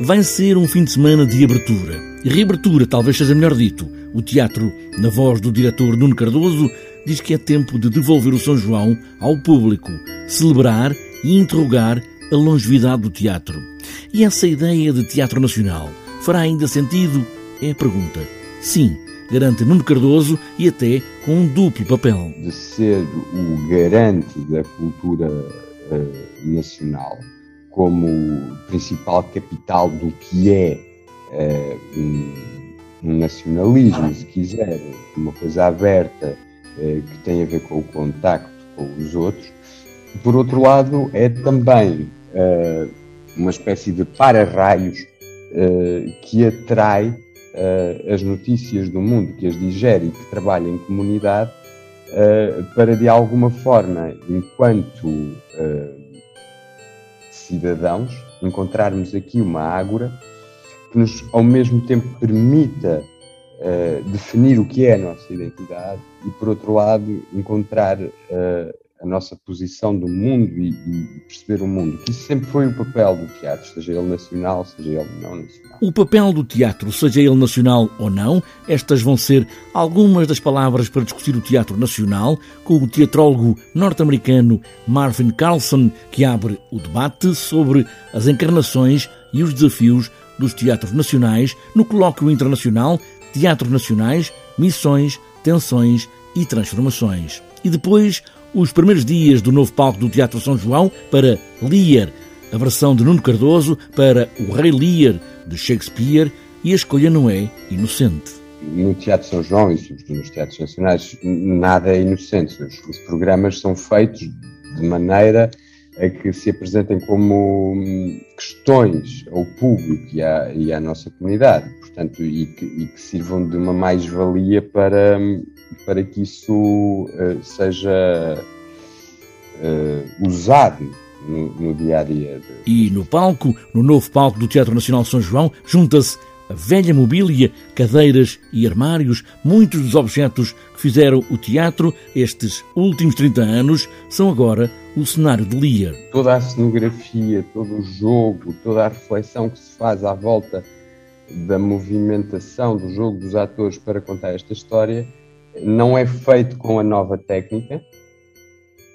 vai ser um fim de semana de abertura. E reabertura, talvez seja melhor dito. O teatro, na voz do diretor Nuno Cardoso, diz que é tempo de devolver o São João ao público, celebrar e interrogar a longevidade do teatro. E essa ideia de teatro nacional fará ainda sentido? É a pergunta. Sim, garante Nuno Cardoso e até com um duplo papel. De ser o garante da cultura uh, nacional como principal capital do que é uh, um, nacionalismo, se quiser, uma coisa aberta uh, que tem a ver com o contacto com os outros. Por outro lado, é também uma espécie de para-raios que atrai uh, as notícias do mundo, que as digere e que trabalha em comunidade, uh, para de alguma forma, enquanto uh, cidadãos, encontrarmos aqui uma ágora que nos, ao mesmo tempo, permita definir o que é a nossa identidade e, por outro lado, encontrar a nossa posição do mundo e, e, perceber o mundo, que isso sempre foi o papel do teatro, seja ele nacional, seja ele não nacional. O papel do teatro, seja ele nacional ou não, estas vão ser algumas das palavras para discutir o teatro nacional com o teatrólogo norte-americano Marvin Carlson, que abre o debate sobre as encarnações e os desafios dos teatros nacionais no colóquio internacional Teatros Nacionais, Missões, Tensões e Transformações. E depois os primeiros dias do novo palco do Teatro São João para Lear, a versão de Nuno Cardoso para O Rei Lear, de Shakespeare, e a escolha não é inocente. No Teatro São João e sobretudo nos teatros nacionais, nada é inocente. Os, programas são feitos de maneira a que se apresentem como hum, questões ao público e à, e à nossa comunidade, portanto, e que, e que sirvam de uma mais-valia para, hum, para que isso uh, seja uh, usado no, no, dia a dia. E no palco, no novo palco do Teatro Nacional São João, junta-se a velha mobília, cadeiras e armários, muitos dos objetos que fizeram o teatro estes últimos 30 anos são agora o cenário de Lear. Toda a cenografia, todo o jogo, toda a reflexão que se faz à volta da movimentação do jogo dos atores para contar esta história não é feito com a nova técnica,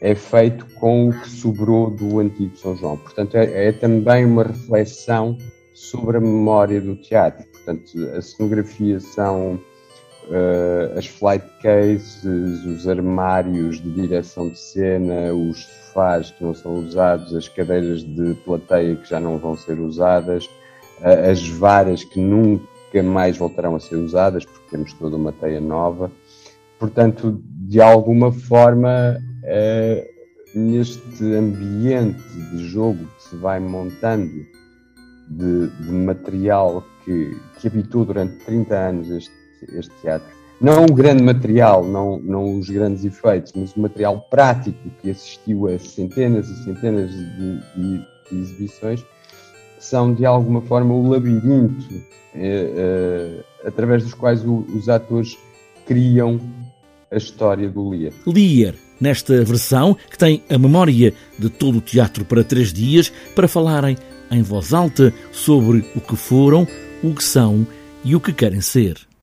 é feito com o que sobrou do antigo São João. Portanto, é, é também uma reflexão sobre a memória do teatro. Portanto, a cenografia são uh, as flight cases, os armários de direção de cena, os sofás que não são usados, as cadeiras de plateia que já não vão ser usadas, uh, as varas que nunca mais voltarão a ser usadas, porque temos toda uma teia nova. Portanto, de alguma forma, uh, neste ambiente de jogo que se vai montando de, de material que, que, habitou durante 30 anos este, este teatro. Não o grande material, não, não os grandes efeitos, mas o material prático que assistiu a centenas e centenas de, de, de exibições, são de alguma forma o labirinto eh, eh, através dos quais o, os atores criam a história do Lear. Lear, nesta versão que tem a memória de todo o teatro para três dias, para falarem em voz alta sobre o que foram, o que são e o que querem ser.